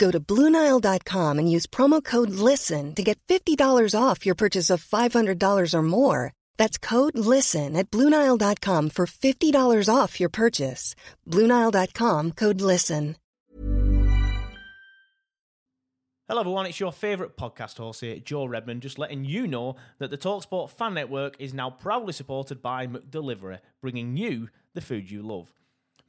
Go to Bluenile.com and use promo code LISTEN to get $50 off your purchase of $500 or more. That's code LISTEN at Bluenile.com for $50 off your purchase. Bluenile.com code LISTEN. Hello, everyone. It's your favourite podcast host here, Joe Redman, just letting you know that the Talksport Fan Network is now proudly supported by McDelivery, bringing you the food you love.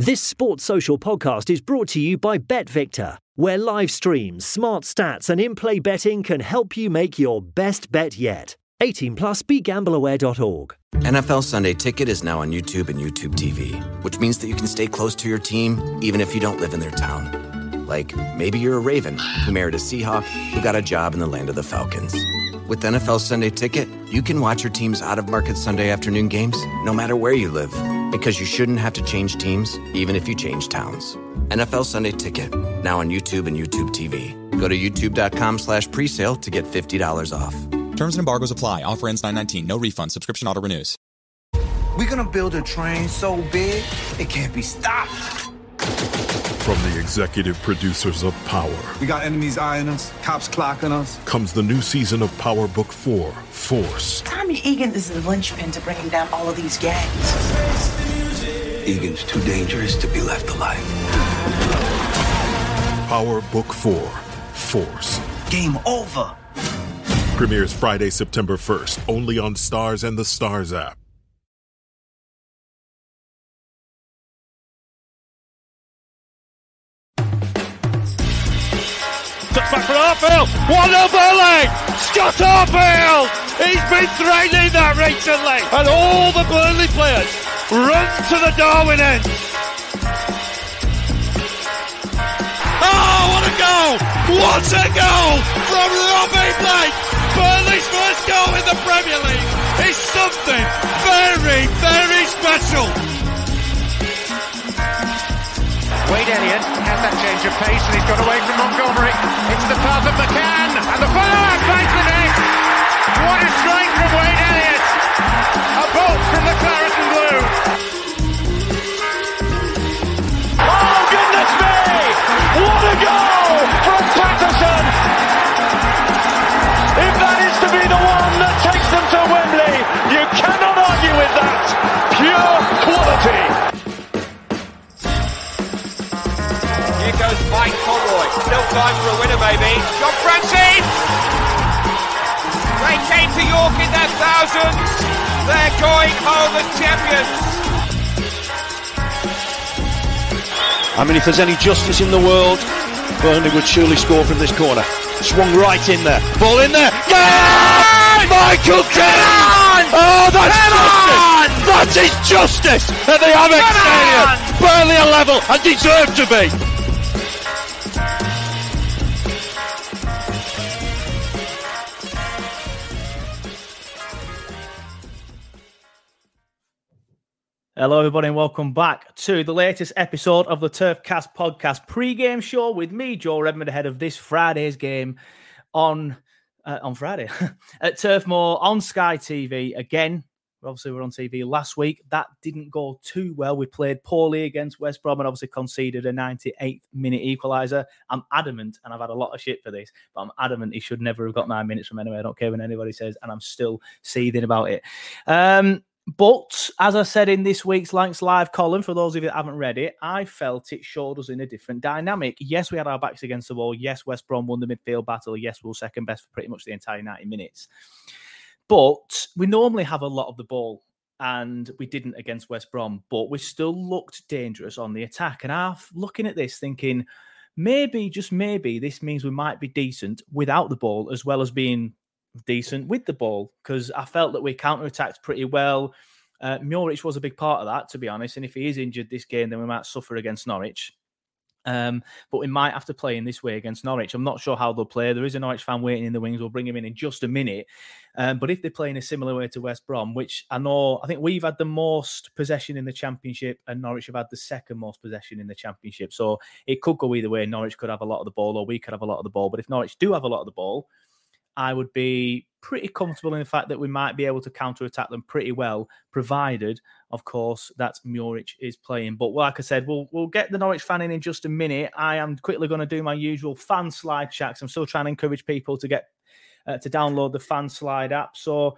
This Sports Social podcast is brought to you by BetVictor, where live streams, smart stats, and in play betting can help you make your best bet yet. 18 plus begambleaware.org. NFL Sunday Ticket is now on YouTube and YouTube TV, which means that you can stay close to your team even if you don't live in their town. Like maybe you're a Raven who married a Seahawk who got a job in the land of the Falcons. With NFL Sunday Ticket, you can watch your team's out of market Sunday afternoon games no matter where you live because you shouldn't have to change teams even if you change towns. NFL Sunday Ticket, now on YouTube and YouTube TV. Go to youtube.com slash presale to get $50 off. Terms and embargoes apply. Offer ends 919. No refund. Subscription auto renews. We're gonna build a train so big it can't be stopped. From the executive producers of Power We got enemies eyeing us, cops clocking us. comes the new season of Power Book 4 Force. Tommy Egan is the linchpin to bringing down all of these gangs. Egan's too dangerous to be left alive. Power Book 4 Force. Game over. Premieres Friday, September 1st, only on Starz and the Starz app. Arfield. One of volley. Scott Arfield. He's been training that recently. And all the Burnley players run to the Darwin end. Oh, what a goal! What a goal from Robbie Blake! Burnley's first goal in the Premier League is something very, very special. Wade Elliott has that change of pace and he's got away from Montgomery. It's the path of McCann They're going home as champions. I mean, if there's any justice in the world, Burnley would surely score from this corner. Swung right in there. Ball in there. Yeah! Michael Keane! Oh, that's justice! That is justice at the Amex Stadium. Burnley are level and deserve to be. Hello, everybody, and welcome back to the latest episode of the Turfcast podcast pre-game show with me, Joe Redmond, ahead of this Friday's game on uh, on Friday at Turf Moor on Sky TV. Again, obviously, we were on TV last week. That didn't go too well. We played poorly against West Brom and obviously conceded a 98th minute equaliser. I'm adamant, and I've had a lot of shit for this, but I'm adamant he should never have got nine minutes from anywhere. I don't care what anybody says, and I'm still seething about it. Um, but as I said in this week's Lancs Live column, for those of you that haven't read it, I felt it showed us in a different dynamic. Yes, we had our backs against the wall. Yes, West Brom won the midfield battle. Yes, we were second best for pretty much the entire 90 minutes. but we normally have a lot of the ball, and we didn't against West Brom. But we still looked dangerous on the attack. And I'm looking at this, thinking maybe, just maybe, this means we might be decent without the ball as well as being decent with the ball because I felt that we counter attacked pretty well. Uh, Muric was a big part of that, to be honest. And if he is injured this game, then we might suffer against Norwich. Um, but we might have to play in this way against Norwich. I'm not sure how they'll play. There is a Norwich fan waiting in the wings. We'll bring him in in just a minute. Um, but if they play in a similar way to West Brom, which I know, I think we've had the most possession in the Championship, and Norwich have had the second most possession in the Championship. So it could go either way. Norwich could have a lot of the ball, or we could have a lot of the ball. But if Norwich do have a lot of the ball, I would be pretty comfortable in the fact that we might be able to counter attack them pretty well, provided, of course, that Muric is playing. But like I said, we'll we'll get the Norwich fan in in just a minute. I am quickly going to do my usual Fanslide checks. I'm still trying to encourage people to get uh, to download the Fanslide app. So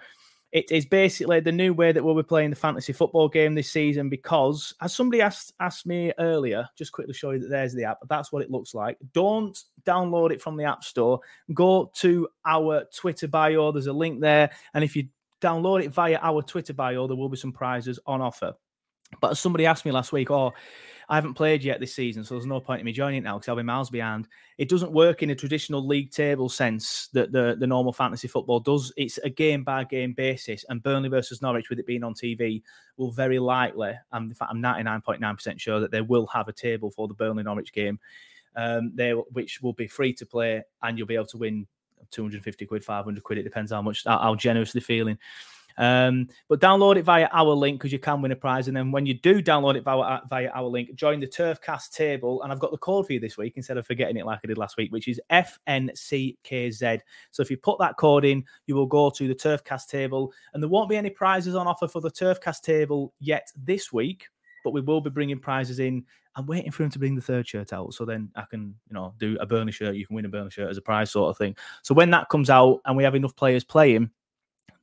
it is basically the new way that we'll be playing the fantasy football game this season because as somebody asked asked me earlier just quickly show you that there's the app that's what it looks like. Don't download it from the app store. Go to our twitter bio. There's a link there. And if you download it via our twitter bio there will be some prizes on offer but as somebody asked me last week oh I haven't played yet this season, so there's no point in me joining it now because I'll be miles behind. It doesn't work in a traditional league table sense that the, the normal fantasy football does. It's a game by game basis, and Burnley versus Norwich, with it being on TV, will very likely, and in fact, I'm 99.9% sure that they will have a table for the Burnley Norwich game, um, there which will be free to play, and you'll be able to win 250 quid, 500 quid. It depends how much how generous they're feeling. Um, but download it via our link because you can win a prize. And then when you do download it via, via our link, join the Turfcast table. And I've got the code for you this week instead of forgetting it like I did last week, which is FNCKZ. So if you put that code in, you will go to the Turfcast table. And there won't be any prizes on offer for the Turfcast table yet this week, but we will be bringing prizes in. I'm waiting for him to bring the third shirt out, so then I can, you know, do a Burnley shirt. You can win a Burnley shirt as a prize, sort of thing. So when that comes out and we have enough players playing,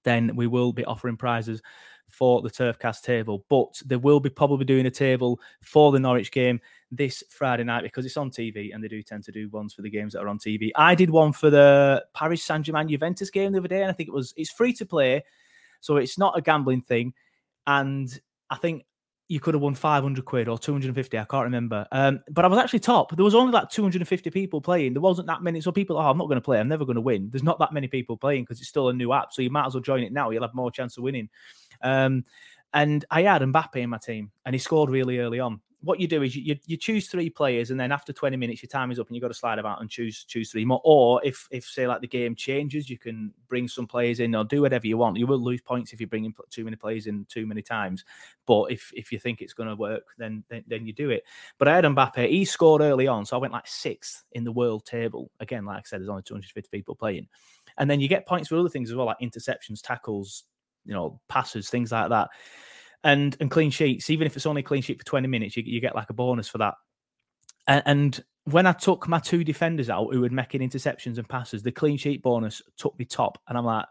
then we will be offering prizes for the Turfcast table. But they will be probably doing a table for the Norwich game this Friday night because it's on TV and they do tend to do ones for the games that are on TV. I did one for the Paris Saint Germain Juventus game the other day, and I think it was it's free to play, so it's not a gambling thing. And I think you could have won 500 quid or 250. I can't remember. Um, but I was actually top. There was only like 250 people playing. There wasn't that many. So people, oh, I'm not going to play. I'm never going to win. There's not that many people playing because it's still a new app. So you might as well join it now. You'll have more chance of winning. Um, and I had Mbappe in my team, and he scored really early on what you do is you, you, you, choose three players, and then after 20 minutes, your time is up, and you've got to slide about and choose choose three more. Or if if say like the game changes, you can bring some players in or do whatever you want. You will lose points if you bring in too many players in too many times. But if if you think it's going to work, then, then then you do it. But I had Mbappe. He scored early on, so I went like sixth in the world table. Again, like I said, there's only 250 people playing, and then you get points for other things as well, like interceptions, tackles, you know, passes, things like that and and clean sheets. Even if it's only a clean sheet for twenty minutes, you, you get like a bonus for that. And, and when I took my two defenders out who were making interceptions and passes, the clean sheet bonus took me top, and I'm like,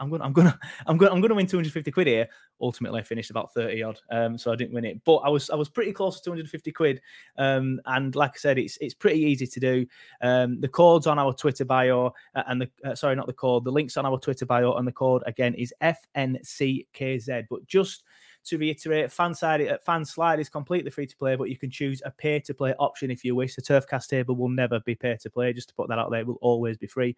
I'm gonna, I'm gonna, I'm gonna, I'm gonna win 250 quid here. Ultimately, I finished about 30 odd, um, so I didn't win it. But I was, I was pretty close to 250 quid. Um, and like I said, it's, it's pretty easy to do. Um, the code's on our Twitter bio, uh, and the, uh, sorry, not the code. The link's on our Twitter bio, and the code again is FNCKZ. But just to reiterate, fan side, uh, Fanslide is completely free to play, but you can choose a pay to play option if you wish. The Turfcast table will never be pay to play. Just to put that out there, it will always be free.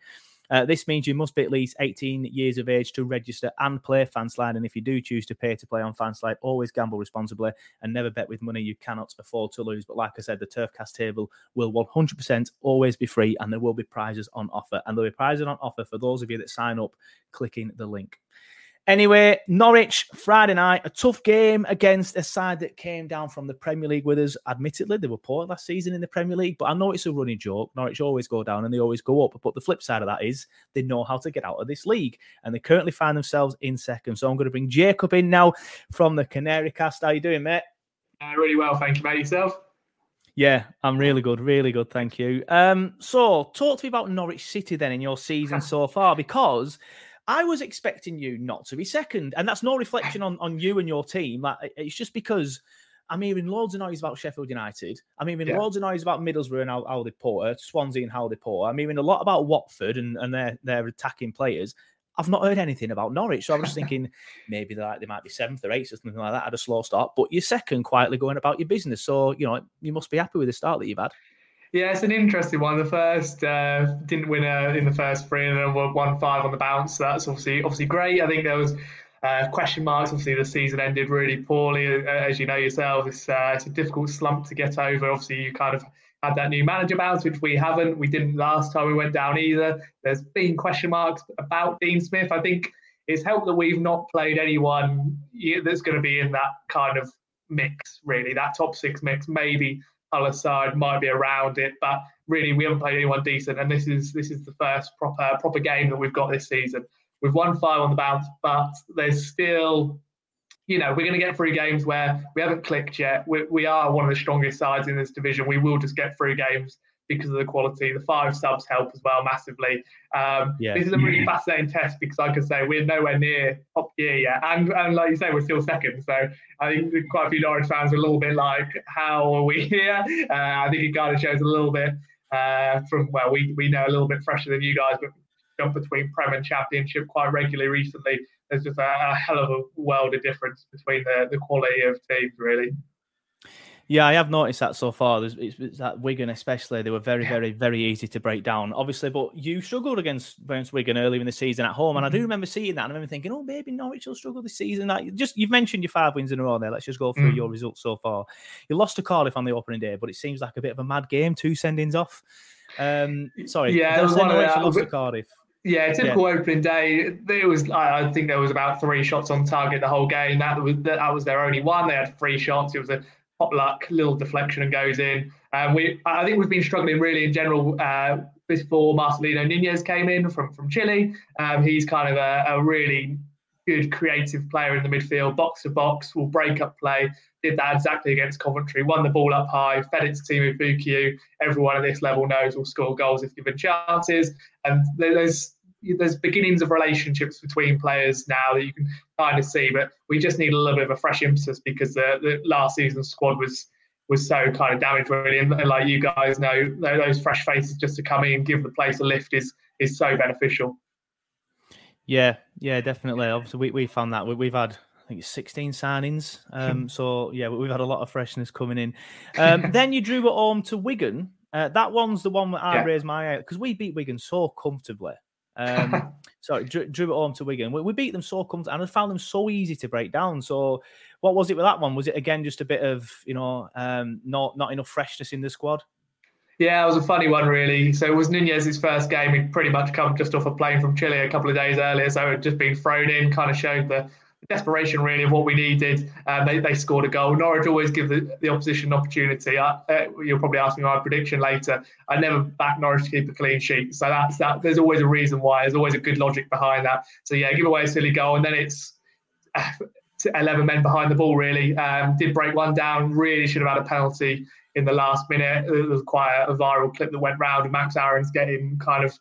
Uh, this means you must be at least 18 years of age to register and play Fanslide. And if you do choose to pay to play on Fanslide, always gamble responsibly and never bet with money you cannot afford to lose. But like I said, the Turfcast table will 100% always be free and there will be prizes on offer. And there'll be prizes on offer for those of you that sign up clicking the link. Anyway, Norwich Friday night, a tough game against a side that came down from the Premier League with us. Admittedly, they were poor last season in the Premier League, but I know it's a running joke. Norwich always go down and they always go up. But the flip side of that is they know how to get out of this league, and they currently find themselves in second. So I'm going to bring Jacob in now from the Canary Cast. How you doing, mate? Uh, really well, thank you, mate. Yourself? Yeah, I'm really good, really good, thank you. Um, so talk to me about Norwich City then in your season so far, because I was expecting you not to be second, and that's no reflection on on you and your team. Like it's just because I'm hearing loads of noise about Sheffield United. I'm hearing yeah. loads of noise about Middlesbrough and how, how they pour, Swansea and how they pour. I'm hearing a lot about Watford and, and their their attacking players. I've not heard anything about Norwich. So I was thinking maybe like they might be seventh or eighth or something like that. Had a slow start, but you're second, quietly going about your business. So you know you must be happy with the start that you've had. Yeah, it's an interesting one. The first uh, didn't win uh, in the first three, and then won five on the bounce. So that's obviously obviously great. I think there was uh, question marks. Obviously, the season ended really poorly, uh, as you know yourself. It's, uh, it's a difficult slump to get over. Obviously, you kind of had that new manager bounce, which we haven't. We didn't last time we went down either. There's been question marks about Dean Smith. I think it's helped that we've not played anyone that's going to be in that kind of mix, really, that top six mix. Maybe side might be around it, but really we haven't played anyone decent. And this is this is the first proper proper game that we've got this season. We've won five on the bounce, but there's still, you know, we're going to get through games where we haven't clicked yet. We, we are one of the strongest sides in this division. We will just get through games because of the quality. The five subs help as well massively. Um, yeah. This is a really fascinating test because, like I say, we're nowhere near top gear yet, and and like you say, we're still second. So I think quite a few Norwich fans are a little bit like, "How are we here?" Uh, I think it kind of shows a little bit uh, from well, we we know a little bit fresher than you guys, but jump between Prem and Championship quite regularly recently. There's just a, a hell of a world of difference between the the quality of teams, really. Yeah, I have noticed that so far. There's it's, it's that Wigan, especially, they were very, very, very easy to break down. Obviously, but you struggled against, against Wigan early in the season at home, and I do mm-hmm. remember seeing that. And I remember thinking, oh, maybe Norwich will struggle this season. Like, just you've mentioned your five wins in a row there. Let's just go through mm. your results so far. You lost to Cardiff on the opening day, but it seems like a bit of a mad game. Two sendings off. Um, sorry, yeah, it was one of lost to Cardiff. Yeah, typical yeah. opening day. It was. I think there was about three shots on target the whole game. That was that was their only one. They had three shots. It was a pop luck, little deflection and goes in. Um, we, I think we've been struggling really in general uh, before Marcelino Nunez came in from from Chile. Um, he's kind of a, a, really good creative player in the midfield, box to box, will break up play. Did that exactly against Coventry. Won the ball up high, fed it to Teemu Pukki. Everyone at this level knows will score goals if given chances. And there's there's beginnings of relationships between players now that you can kind of see, but we just need a little bit of a fresh emphasis because the, the last season's squad was was so kind of damaged really, and, and like you guys know, those fresh faces just to come in, give the place a lift is is so beneficial. Yeah, yeah, definitely. Obviously, we, we found that we, have had I think it's 16 signings. Um, so yeah, we've had a lot of freshness coming in. Um, then you drew it home to Wigan. Uh, that one's the one that I yeah. raised my eye because we beat Wigan so comfortably. Um, sorry, drew, drew, it home to Wigan. We, we beat them so comfortably, and I found them so easy to break down. So, what was it with that one? Was it again just a bit of you know um, not not enough freshness in the squad? Yeah, it was a funny one, really. So it was Nunez's first game. He'd pretty much come just off a plane from Chile a couple of days earlier, so it just been thrown in, kind of showed the desperation really of what we needed. Um, they, they scored a goal. Norwich always give the, the opposition an opportunity. I, uh, you'll probably ask me my prediction later. I never back Norwich to keep a clean sheet. So that's that. There's always a reason why. There's always a good logic behind that. So yeah, give away a silly goal, and then it's. Uh, 11 men behind the ball, really. Um, did break one down, really should have had a penalty in the last minute. It was quite a, viral clip that went round, Max Aarons getting kind of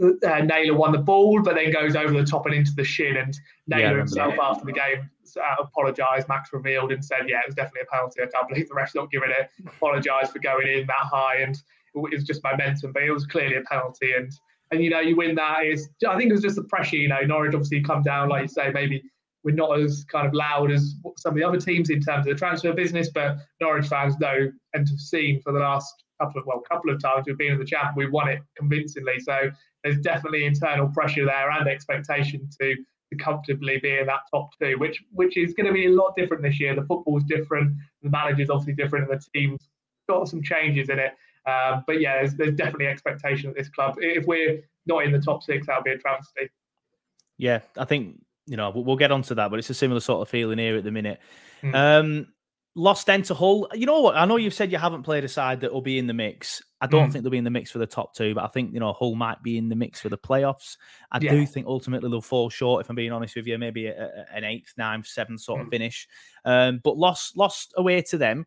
uh, Naylor won the ball, but then goes over the top and into the shin. And Naylor yeah, himself that. after the game uh, apologised. Max revealed and said, "Yeah, it was definitely a penalty. I can't believe the ref's not giving it. Apologised for going in that high, and it was just momentum, but it was clearly a penalty. And and you know, you win that is. I think it was just the pressure. You know, Norwich obviously come down, like you say, maybe." We're not as kind of loud as some of the other teams in terms of the transfer business, but Norwich fans know and have seen for the last couple of well, couple of times we've been in the champ, we've won it convincingly. So there's definitely internal pressure there and expectation to, to comfortably be in that top two, which which is going to be a lot different this year. The football's different, the manager's obviously different, and the team's got some changes in it. Um, but yeah, there's, there's definitely expectation at this club. If we're not in the top six, that'll be a travesty. Yeah, I think you know we'll get onto that, but it's a similar sort of feeling here at the minute. Mm. Um, lost then to Hull. You know what? I know you've said you haven't played a side that will be in the mix. I don't mm. think they'll be in the mix for the top two, but I think you know Hull might be in the mix for the playoffs. I yeah. do think ultimately they'll fall short. If I'm being honest with you, maybe a, a, an eighth, ninth, seventh sort mm. of finish. Um, but lost lost away to them.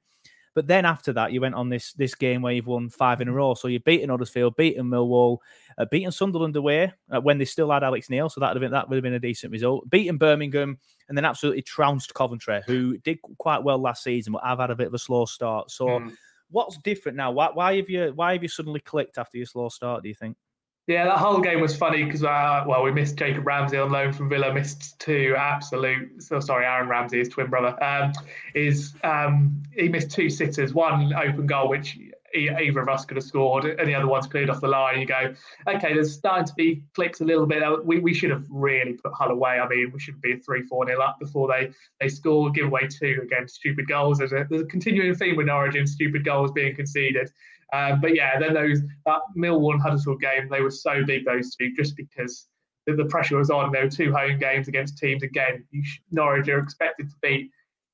But then after that, you went on this this game where you've won five in a row. So you've beaten Huddersfield, beaten Millwall, uh, beaten Sunderland away uh, when they still had Alex Neil. So that would have been that would have been a decent result. Beaten Birmingham and then absolutely trounced Coventry, who did quite well last season, but have had a bit of a slow start. So. Mm. What's different now? Why, why have you why have you suddenly clicked after your slow start? Do you think? Yeah, that whole game was funny because uh, well, we missed Jacob Ramsey on loan from Villa, missed two absolute. So sorry, Aaron Ramsey, his twin brother, um, is um, he missed two sitters, one open goal which either of us could have scored, and the other one's cleared off the line. You go, okay, there's starting to be clicks a little bit. We, we should have really put Hull away. I mean, we should be three, four nil up before they they score, give away two again, stupid goals. There's a, there's a continuing theme with Norwich and stupid goals being conceded. Um, but yeah, then those that Millwall and Huddersfield game, they were so big those two, just because the, the pressure was on. There were two home games against teams again. You, Norwich are expected to beat,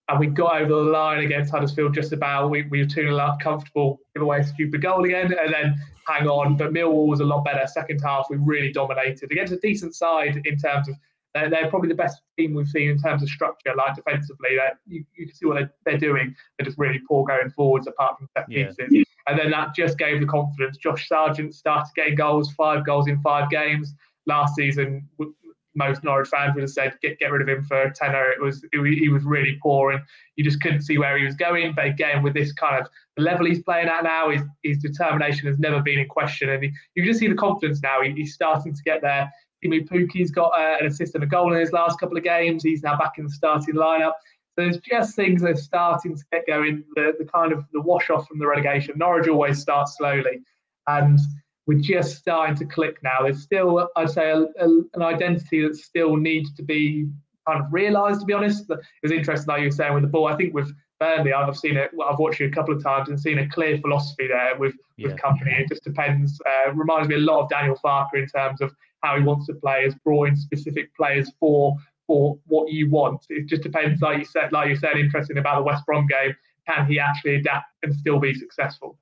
and we got over the line against Huddersfield just about. We, we were two up, comfortable, give away a stupid goal again, and then hang on. But Millwall was a lot better. Second half, we really dominated against a decent side in terms of they're, they're, probably the best team we've seen in terms of structure, like defensively. That you, you can see what they're, they're, doing. They're just really poor going forwards, apart from set pieces. Yeah. And then that just gave the confidence. Josh Sargent started getting goals, five goals in five games last season. Most Norwich fans would have said, "Get get rid of him for a tenner." It was it, he was really poor, and you just couldn't see where he was going. But again, with this kind of the level he's playing at now, his, his determination has never been in question, and he, you can just see the confidence now. He, he's starting to get there. Teemu Pukki's got uh, an assist and a goal in his last couple of games. He's now back in the starting lineup. So there's just things that are starting to get going. The, the kind of the wash off from the relegation. Norwich always starts slowly, and we're just starting to click now. There's still, I'd say, a, a, an identity that still needs to be kind of realised. To be honest, it was interesting, like you were saying with the ball. I think with Burnley, I've seen it. Well, I've watched it a couple of times and seen a clear philosophy there with with yeah. Kompany. It just depends. Uh, reminds me a lot of Daniel Farke in terms of how he wants to play, has brought in specific players for for what you want. It just depends, like you said, like you said, interesting about the West Brom game. Can he actually adapt and still be successful?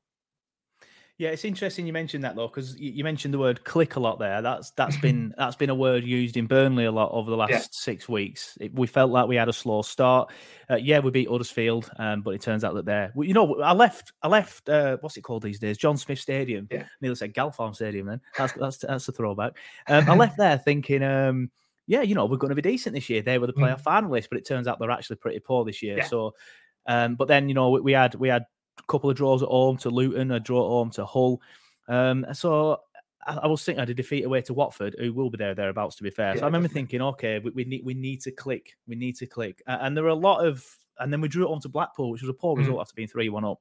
Yeah, it's interesting you mentioned that though, because you mentioned the word "click" a lot there. That's that's been that's been a word used in Burnley a lot over the last yeah. six weeks. It, we felt like we had a slow start. Uh, yeah, we beat Huddersfield, um, but it turns out that they're you know I left I left uh, what's it called these days John Smith Stadium. Yeah. Nearly said Galpharm Stadium. Then that's that's that's a throwback. Um, I left there thinking. Um, yeah, you know, we're going to be decent this year. They were the mm. playoff mm. finalists, but it turns out they're actually pretty poor this year. Yeah. So, um, but then you know, we, we, had we had couple of draws at home to Luton, a draw at home to Hull. Um, so I, I was thinking I had a defeat away to Watford, who will be there thereabouts. To be fair, yeah, so I remember thinking, okay, we, we, need we need to click, we need to click, uh, and there were a lot of, and then we drew it on to Blackpool, which was a poor mm. result after being three one up.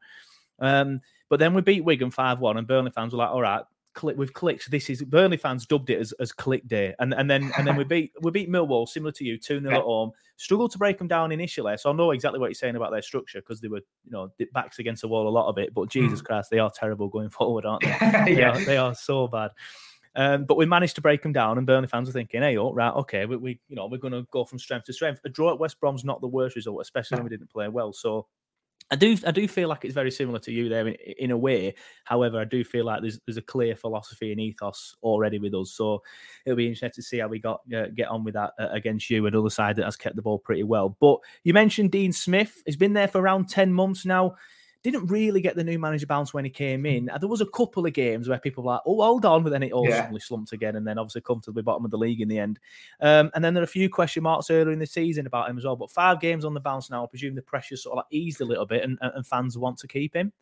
Um, but then we beat Wigan five one, and Burnley fans were like, all right, click with clicks. This is Burnley fans dubbed it as, as click day, and and then and then we beat we beat Millwall similar to you two 0 at home. Struggled to break them down initially, so I know exactly what you're saying about their structure because they were you know backs against the wall a lot of it. But Jesus mm. Christ, they are terrible going forward, aren't they? yeah. they, are, they are so bad. Um, but we managed to break them down, and Burnley fans are thinking, "Hey, oh, right, okay, we, we you know we're going to go from strength to strength." A draw at West Brom's not the worst result, especially when we didn't play well. So I do I do feel like it's very similar to you there in, in, a way. However, I do feel like there's there's a clear philosophy and ethos already with us. So it'll be interesting to see how we got uh, get on with that uh, against you, another side that has kept the ball pretty well. But you mentioned Dean Smith. He's been there for around ten months now didn't really get the new manager bounce when he came hmm. in. There was a couple of games where people were like, oh, hold on, but then it all yeah. suddenly slumped again and then obviously come to the bottom of the league in the end. Um, and then there are a few question marks earlier in the season about him as well. But five games on the bounce now, I presume the pressure sort of like eased a little bit and, and fans want to keep him.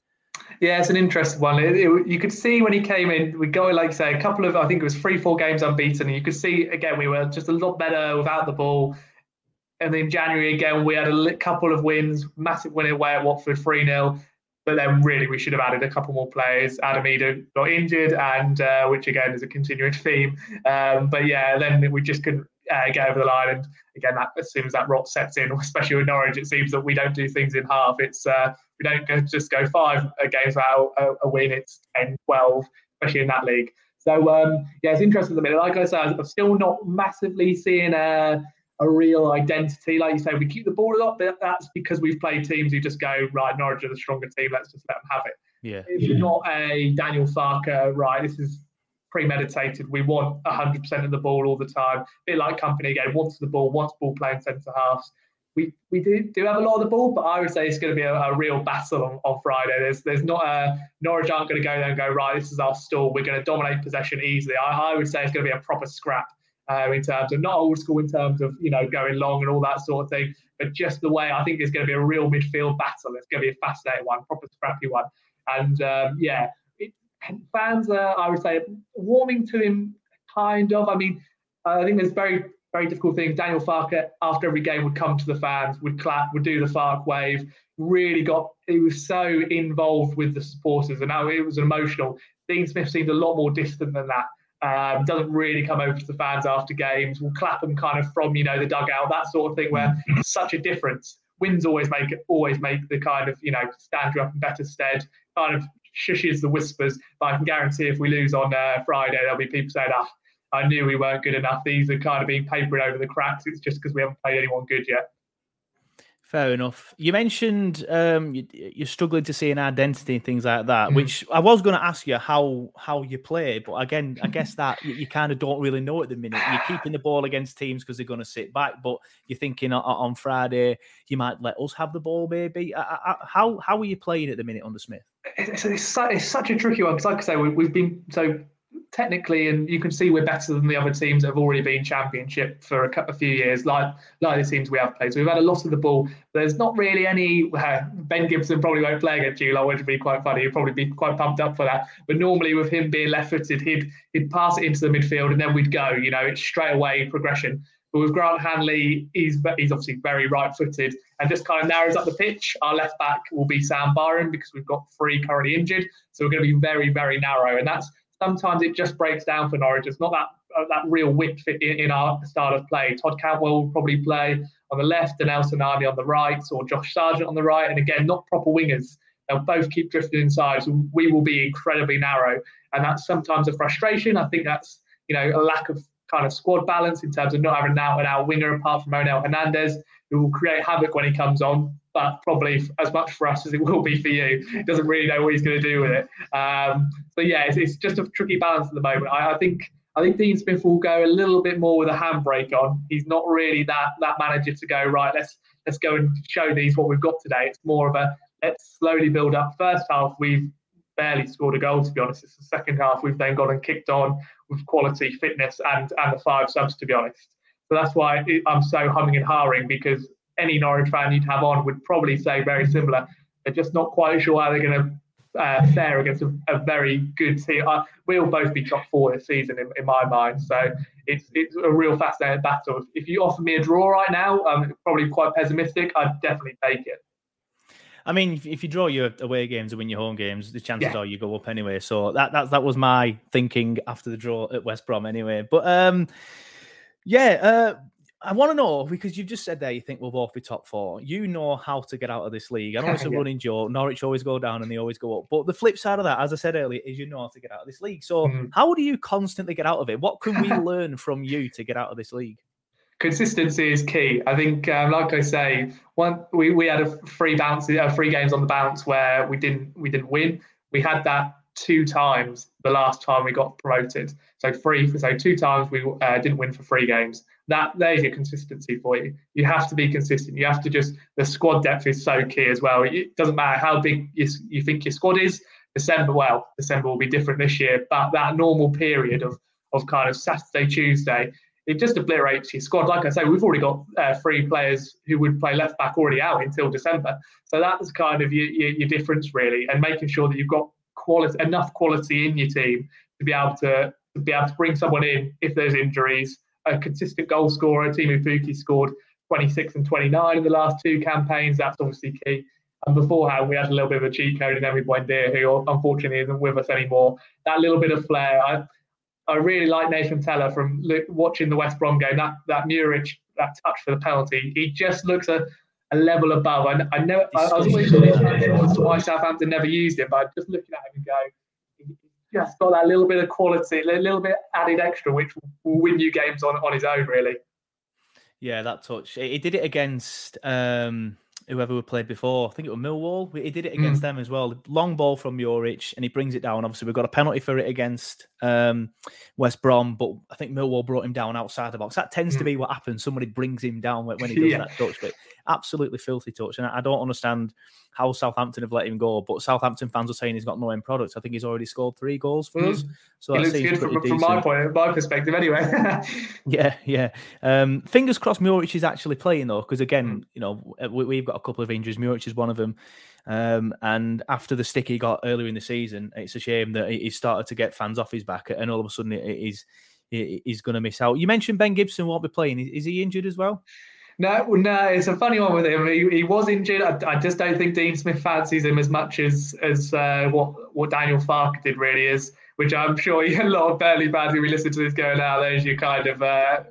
Yeah, it's an interesting one. It, it, you could see when he came in, we go like say a couple of, I think it was three, four games unbeaten. And you could see again we were just a lot better without the ball. And then January again, we had a couple of wins, massive win away at Watford, three 0 but then really we should have added a couple more players. Adam Idah got injured, and uh, which again is a continuing theme. Um, but yeah, then we just couldn't uh, get over the line. And again, that, as soon as that rot sets in, especially with Norwich, it seems that we don't do things in half. It's uh, we don't go, just go five games without a, a, win. It's 10, 12, especially in that league. So um, yeah, it's interesting at the minute. Like I said, I'm still not massively seeing a a real identity. Like you say, we keep the ball a lot, but that's because we've played teams who just go, right, Norwich are the stronger team, let's just let them have it. Yeah. It's yeah. not a Daniel Farke, right, this is premeditated. We want 100% of the ball all the time. A bit like Kompany again, wants the ball, wants ball playing centre halves. We, we do, do have a lot of the ball, but I would say it's going to be a, a real battle on, on Friday. There's there's not a Norwich aren't going to go there and go right. This is our stall. We're going to dominate possession easily. I, I would say it's going to be a proper scrap uh, in terms of not old school in terms of you know going long and all that sort of thing, but just the way I think it's going to be a real midfield battle. It's going to be a fascinating one, proper scrappy one, and um, yeah. It, fans are, I would say, warming to him, kind of. I mean, I think there's very, very difficult things. Daniel Farke, after every game, would come to the fans, would clap, would do the Farke wave. Really got, he was so involved with the supporters, and now it was emotional. Dean Smith seemed a lot more distant than that. Um, doesn't really come over to the fans after games. Will clap them kind of from you know the dugout, that sort of thing. Where such a difference. Wins always make it always make the kind of you know stand you up in better stead. Kind of shushes the whispers. But I can guarantee if we lose on uh, Friday, there'll be people saying, "Ah, I knew we weren't good enough. These are kind of being papered over the cracks. It's just because we haven't played anyone good yet." Fair enough. You mentioned um, you, you're struggling to see an identity and things like that, Mm. which I was going to ask you how how you play, but again, I guess that you, you kind of don't really know at the minute. You're keeping the ball against teams because they're going to sit back, but you're thinking on, on Friday you might let us have the ball, maybe. I, I, how how are you playing at the minute under Smith? it's, it's, it's such a tricky one because, like I say, we, we've been so technically, and you can see we're better than the other teams that have already been championship for a, cou- a few years, like like the teams we have played. So we've had a lot of the ball. There's not really any. Uh, ben Gibson probably won't play against you, like, which would be quite funny. He'd probably be quite pumped up for that. But normally, with him being left-footed, he'd he'd pass it into the midfield and then we'd go. You know, it's straight away progression. But with Grant Hanley, he's he's obviously very right-footed and just kind of narrows up the pitch. Our left back will be Sam Byram because we've got three currently injured, so we're going to be very very narrow, and that's sometimes it just breaks down for Norwich. It's not that uh, that real width in, in our style of play. Todd Cantwell will probably play on the left, and El Sinani on the right, or Josh Sargent on the right, and again not proper wingers. They'll both keep drifting inside, so we will be incredibly narrow, and that's sometimes a frustration. I think that's you know a lack of kind of squad balance in terms of not having an out and out winger apart from Onel Hernandez, who will create havoc when he comes on, but probably as much for us as it will be for you. He doesn't really know what he's going to do with it. Um, so yeah, it's, it's just a tricky balance at the moment. I, I think I think Dean Smith will go a little bit more with a handbrake on. He's not really that that manager to go right. Let's let's go and show these what we've got today. It's more of a let's slowly build up. First half we've barely scored a goal to be honest. It's the second half we've then gone and kicked on with quality, fitness, and and the five subs to be honest. So that's why I'm so humming and hawing because any Norwich fan you'd have on would probably say very similar. They're just not quite sure how they're going to uh, fare against a, a very good team. Uh, we'll both be top four this season in, in my mind. So it's it's a real fascinating battle. If you offer me a draw right now, I'm probably quite pessimistic. I'd definitely take it. I mean, if, if you draw your away games and win your home games, the chances Yeah. are you go up anyway. So that that that was my thinking after the draw at West Brom anyway. But um, yeah, uh, I want to know because you've just said there you think we'll both be top four. You know how to get out of this league. I know it's a Yeah. running joke. Norwich always go down and they always go up. But the flip side of that, as I said earlier, is you know how to get out of this league. So Mhm. how do you constantly get out of it? What can we learn from you to get out of this league? consistency is key. I think, um, like I say, one we, we had a free bounce, uh, free games on the bounce where we didn't we didn't win. We had that two times the last time we got promoted. So free, so two times we uh, didn't win for three games. That there's your consistency for you. You have to be consistent. You have to just the squad depth is so key as well. It doesn't matter how big you, you think your squad is. December, well, December will be different this year, but that normal period of of kind of Saturday, Tuesday, it just obliterates your squad. Like I say, we've already got uh, three players who would play left back already out until December. So that's kind of your, your, your difference, really, and making sure that you've got quality, enough quality in your team to be able to, to be able to bring someone in if there's injuries. A consistent goal scorer, Teemu Pukki scored 26 and 29 in the last two campaigns. That's obviously key. And beforehand, we had a little bit of a cheat code in Emi Buendia, who unfortunately isn't with us anymore. That little bit of flair, I, I really like Nathan Tella from look, watching the West Brom game. That that Muric, that touch for the penalty, he just looks a, a level above. I, I know I, I was always unsure as to why Southampton never used him, but just looking at him and go, he just got that little bit of quality, a little bit added extra, which will win you games on, on his own, really. Yeah, that touch. He did it against um, whoever we played before. I think it was Millwall. He did it against Mm. them as well. Long ball from Juric, and he brings it down. Obviously, we've got a penalty for it against um, West Brom, but I think Millwall brought him down outside the box. That tends to Mm. be what happens. Somebody brings him down when, when he does Yeah. that touch. But absolutely filthy touch, and I, I don't understand how Southampton have let him go. But Southampton fans are saying he's got no end product. I think he's already scored three goals for us. Mm. So he that seems from, from my point, my perspective, anyway. Yeah, yeah. Um, fingers crossed, Muric is actually playing though, because again, Mm. you know, we, we've got got a couple of injuries. Muric is one of them. Um, and after the stick he got earlier in the season, it's a shame that he started to get fans off his back, and all of a sudden he's he's going to miss out. You mentioned Ben Gibson won't be playing. Is he injured as well? No, no, it's a funny one with him. He, he was injured. I, I, just don't think Dean Smith fancies him as much as as uh, what what Daniel Farke did really is, which I'm sure a lot of Burnley fans who we listen to this going out. There's your kind of uh,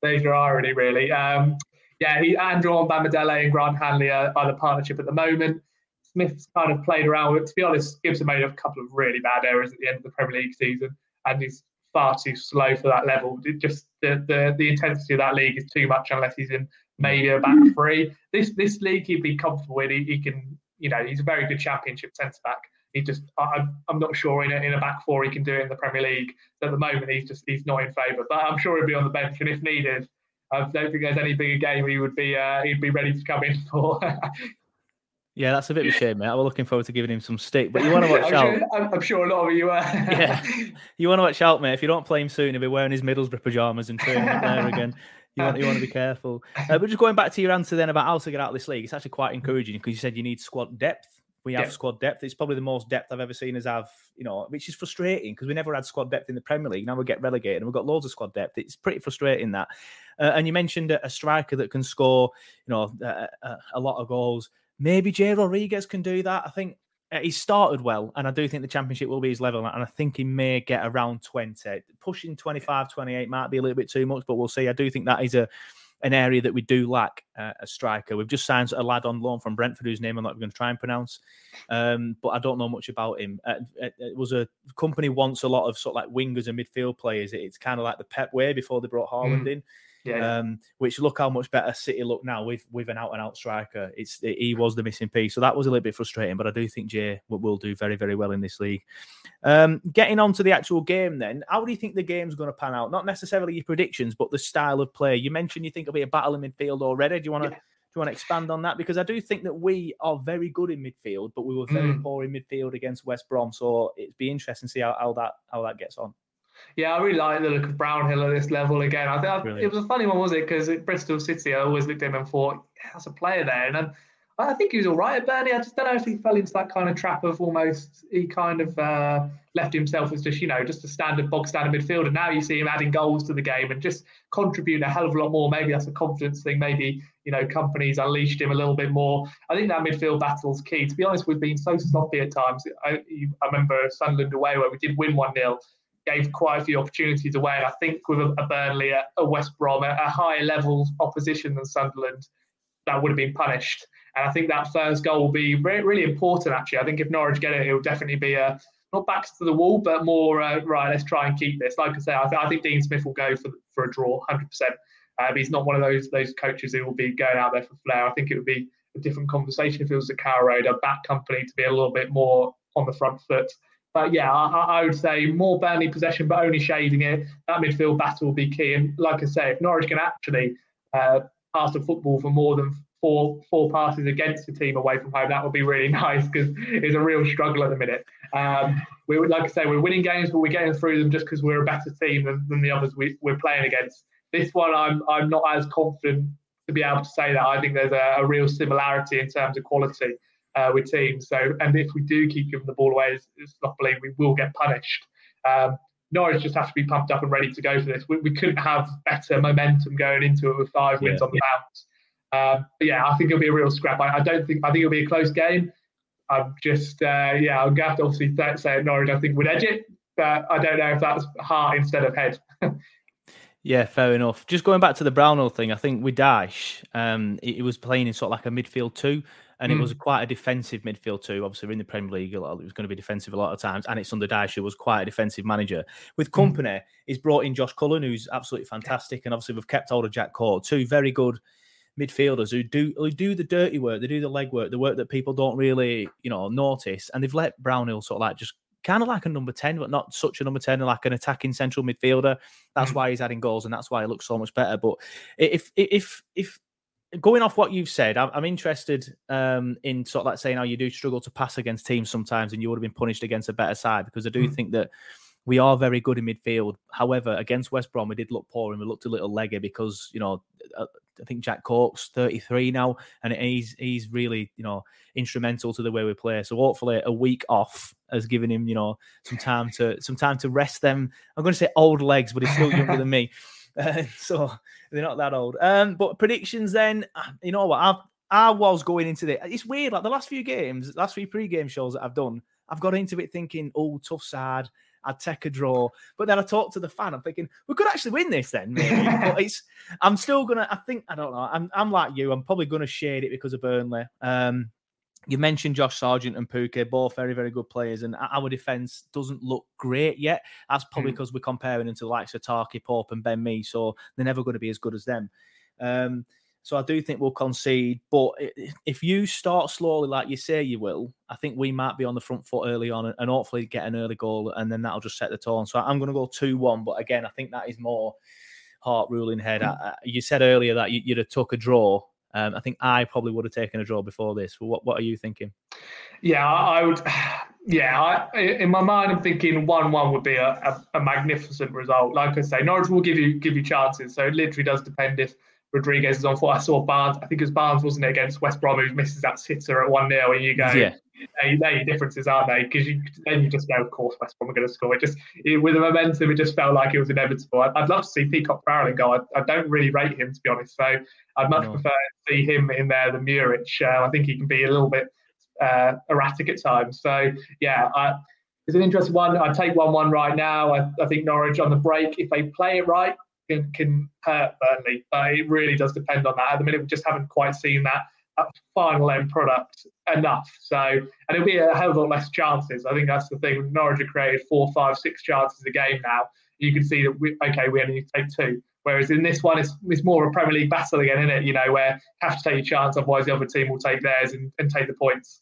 there's your irony really. Um, yeah, he Andrew Omobamidele and Grant Hanley are, are the partnership at the moment. Smith's kind of played around with. To be honest, Gibson made a couple of really bad errors at the end of the Premier League season, and he's far too slow for that level. It just the, the the intensity of that league is too much unless he's in maybe a back three. This this league he'd be comfortable with. He, he can, you know, he's a very good championship centre back. He just, I, I'm not sure in a, in a back four he can do it in the Premier League. At the moment, he's just he's not in favour. But I'm sure he'll be on the bench, and if needed, I don't think there's any bigger game he would be uh, he'd be ready to come in for. Yeah, that's a bit of a shame, mate. I was looking forward to giving him some stick, but you want to watch I'm out. Sure, I'm, I'm, sure a lot of you are. yeah, you want to watch out, mate. If you don't play him soon, he'll be wearing his Middlesbrough pajamas and training up there again. You want, you want to be careful. Uh, but just going back to your answer then about how to get out of this league, it's actually quite encouraging because you said you need squad depth. We have yeah. squad depth. It's probably the most depth I've ever seen us have, you know, which is frustrating because we never had squad depth in the Premier League. Now we get relegated and we've got loads of squad depth. It's pretty frustrating that. Uh, and you mentioned a, a, striker that can score, you know, a, a, a lot of goals. Maybe Jay Rodriguez can do that. I think uh, he started well, and I do think the championship will be his level, and I think he may get around 20. Pushing 25, 28 might be a little bit too much, but we'll see. I do think that is a an area that we do lack uh, a striker. We've just signed a lad on loan from Brentford whose name I'm not going to try and pronounce, um, but I don't know much about him. Uh, it, it, was a Kompany wants a lot of sort of like wingers and midfield players. It's kind of like the Pep way before they brought Haaland mm. in. Yeah. Um, which look how much better City look now with with an out and out striker. It's it, he was the missing piece, so that was a little bit frustrating. But I do think Jay will, will do very very well in this league. Um, getting on to the actual game, then, how do you think the game's going to pan out? Not necessarily your predictions, but the style of play. You mentioned you think it'll be a battle in midfield already. Do you want to? Yeah. Do you want to expand on that? Because I do think that we are very good in midfield, but we were very mm. poor in midfield against West Brom. So it'd be interesting to see how, how that how that gets on. Yeah, I really like the look of Brownhill at this level again. I think it was a funny one, was it? Because at Bristol City, I always looked at him and thought, yeah, that's a player there. And then I think he was all right at Burnley. I just don't know if he fell into that kind of trap of almost he kind of uh, left himself as just you know just a standard box standard midfielder. And now you see him adding goals to the game and just contributing a hell of a lot more. Maybe that's a confidence thing. Maybe you know Kompany's unleashed him a little bit more. I think that midfield battle's key. To be honest, we've been so sloppy at times. I, I remember Sunderland away where we did win one 0 gave quite a few opportunities away. And I think with a, a Burnley, a, a, West Brom, a, a higher level opposition than Sunderland, that would have been punished. And I think that first goal will be re- really important, actually. I think if Norwich get it, it will definitely be a not backs to the wall, but more uh, right. Let's try and keep this. Like I say, I, th- I think Dean Smith will go for for a draw, hundred percent. Um, he's not one of those those coaches who will be going out there for flair. I think it would be a different conversation if it was a Carrow Road, a back Kompany to be a little bit more on the front foot. But yeah, I, I, would say more Burnley possession, but only shading it. That midfield battle will be key. And like I say, if Norwich can actually uh, pass the football for more than four four passes against the team away from home, that would be really nice because it's a real struggle at the minute. Um, we would, like I say, we're winning games, but we're getting through them just because we're a better team than, than the others we, are playing against. This one, I'm I'm not as confident to be able to say that. I think there's a, a real similarity in terms of quality uh, with teams. So, and if we do keep giving the ball away as, as sloppily, we will get punished. Um, Norwich just have to be pumped up and ready to go for this. We, we couldn't have better momentum going into it with five wins yeah, on the bounce. Um, but yeah, I think it'll be a real scrap. I, I, don't think I think it'll be a close game. I'm just uh, yeah, I'm gonna have to obviously say Norwich. I think would edge it, but I don't know if that's heart instead of head. Yeah, fair enough. Just going back to the Brownhill thing, I think with Dyche, um, he was playing in sort of like a midfield two, and mm. it was quite a defensive midfield two. Obviously, we're in the Premier League, it was going to be defensive a lot of times, and it's under Dyche, who was quite a defensive manager. With Kompany, mm. he's brought in Josh Cullen, who's absolutely fantastic, and obviously we've kept hold of Jack Cork, two very good midfielders who do who do the dirty work, they do the leg work, the work that people don't really, you know, notice, and they've let Brownhill sort of like just kind of like a number 10, but not such a number 10, like an attacking central midfielder. That's mm. why he's adding goals and that's why he looks so much better. But if if if going off what you've said, I'm, I'm interested um, in sort of like saying how you do struggle to pass against teams sometimes and you would have been punished against a better side because I do mm. think that we are very good in midfield. However, against West Brom, we did look poor and we looked a little leggy because, you know, uh, I think Jack Cork's 33 now, and he's he's really you know instrumental to the way we play. So hopefully a week off has given him you know some time to some time to rest them. I'm going to say old legs, but he's still younger than me, uh, so they're not that old. Um, but predictions then, uh, you know what I've. I was going into it. It's weird. Like the last few games, last few pre-game shows that I've done, I've got into it thinking, "Oh, tough side." I'd take a draw. But then I talked to the fan. I'm thinking we could actually win this then. Maybe. but it's. I'm still gonna. I think I don't know. I'm. I'm like you. I'm probably gonna shade it because of Burnley. Um, you mentioned Josh Sargent and Pukki, both very, very good players, and our defence doesn't look great yet. That's probably because mm. we're comparing them to the likes of Tarky, Pope, and Ben Mee, so they're never going to be as good as them. Um, so I do think we'll concede. But if you start slowly, like you say you will, I think we might be on the front foot early on and hopefully get an early goal, and then that'll just set the tone. So I'm going to go 2 1. But again, I think that is more heart ruling head. Mm. I, you said earlier that you, would have took a draw. Um, I think I probably would have taken a draw before this. What What are you thinking? Yeah, I would. Yeah, I, in my mind, I'm thinking one-one would be a, a, a magnificent result. Like I say, Norwich will give you give you chances. So it literally does depend if Rodriguez is on foot. I saw Barnes. I think it was Barnes, wasn't it, against West Brom, who misses that sitter at 1 0. And you go, yeah. Hey, they're your differences, aren't they? Because you then you just go, of course, West Brom are going to score. It just it, with the momentum, it just felt like it was inevitable. I'd, I'd love to see Peacock Farrell go. I, I, don't really rate him to be honest, so I'd much no. prefer to see him in there than Muric. Uh, I think he can be a little bit uh, erratic at times. So yeah, I, it's an interesting one. I'd take one-one right now. I, I think Norwich on the break, if they play it right, can, can hurt Burnley. But it really does depend on that. At the minute, we just haven't quite seen that, that final end product enough. So, and it'll be a hell of a lot less chances. I think that's the thing. Norwich have created four, five, six chances a game now. You can see that, we, okay, we only need to take two. Whereas in this one, it's, it's more of a Premier League battle again, isn't it? You know, where you have to take your chance, otherwise the other team will take theirs and, and take the points.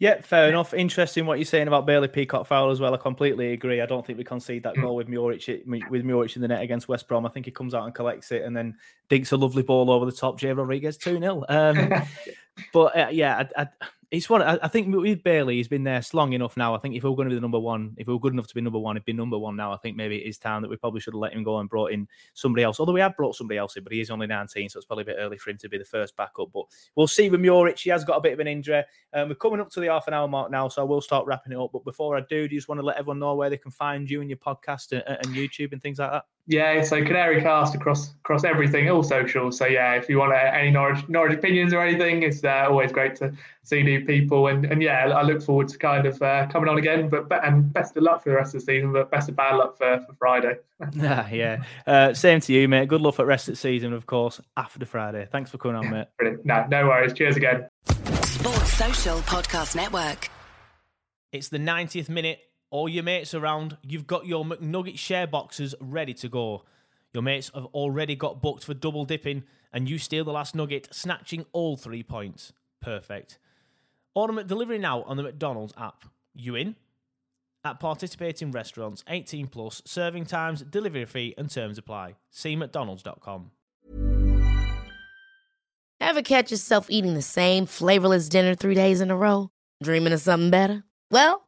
Yeah, fair enough. Interesting what you're saying about Bailey Peacock Farrell as well. I completely agree. I don't think we concede that hmm. goal with Muric with Muric in the net against West Brom. I think he comes out and collects it and then dinks a lovely ball over the top. Jay Rodriguez 2 0. Um, but uh, yeah, I, I, it's one. I, I, think with Bailey, he's been there long enough now. I think if we are going to be the number one, if we are good enough to be number one, he'd be number one now. I think maybe it is time that we probably should have let him go and brought in somebody else. Although we have brought somebody else in, but he is only 19, so it's probably a bit early for him to be the first backup. But we'll see with Muric. He has got a bit of an injury. Um, we're coming up to the half an hour mark now, so I will start wrapping it up. But before I do, do you just want to let everyone know where they can find you and your podcast and, and YouTube and things like that? Yeah, so Canary Cast across across everything, all socials. So yeah, if you want uh, any Norwich, Norwich opinions or anything, it's uh, always great to see new people. And and yeah, I look forward to kind of uh, coming on again. But and best of luck for the rest of the season. But best of bad luck for, for Friday. ah, yeah, uh, same to you, mate. Good luck for the rest of the season, of course, after Friday. Thanks for coming on, mate. Brilliant. No, no worries. Cheers again. Sports Social Podcast Network. It's the 90th minute all your mates around, you've got your McNugget share boxes ready to go. Your mates have already got booked for double dipping, and you steal the last nugget, snatching all three points. Perfect. Order delivery now on the McDonald's app. You in? At participating restaurants, 18 plus, serving times, delivery fee, and terms apply. See McDonald's.com. Ever catch yourself eating the same flavorless dinner three days in a row? Dreaming of something better? Well,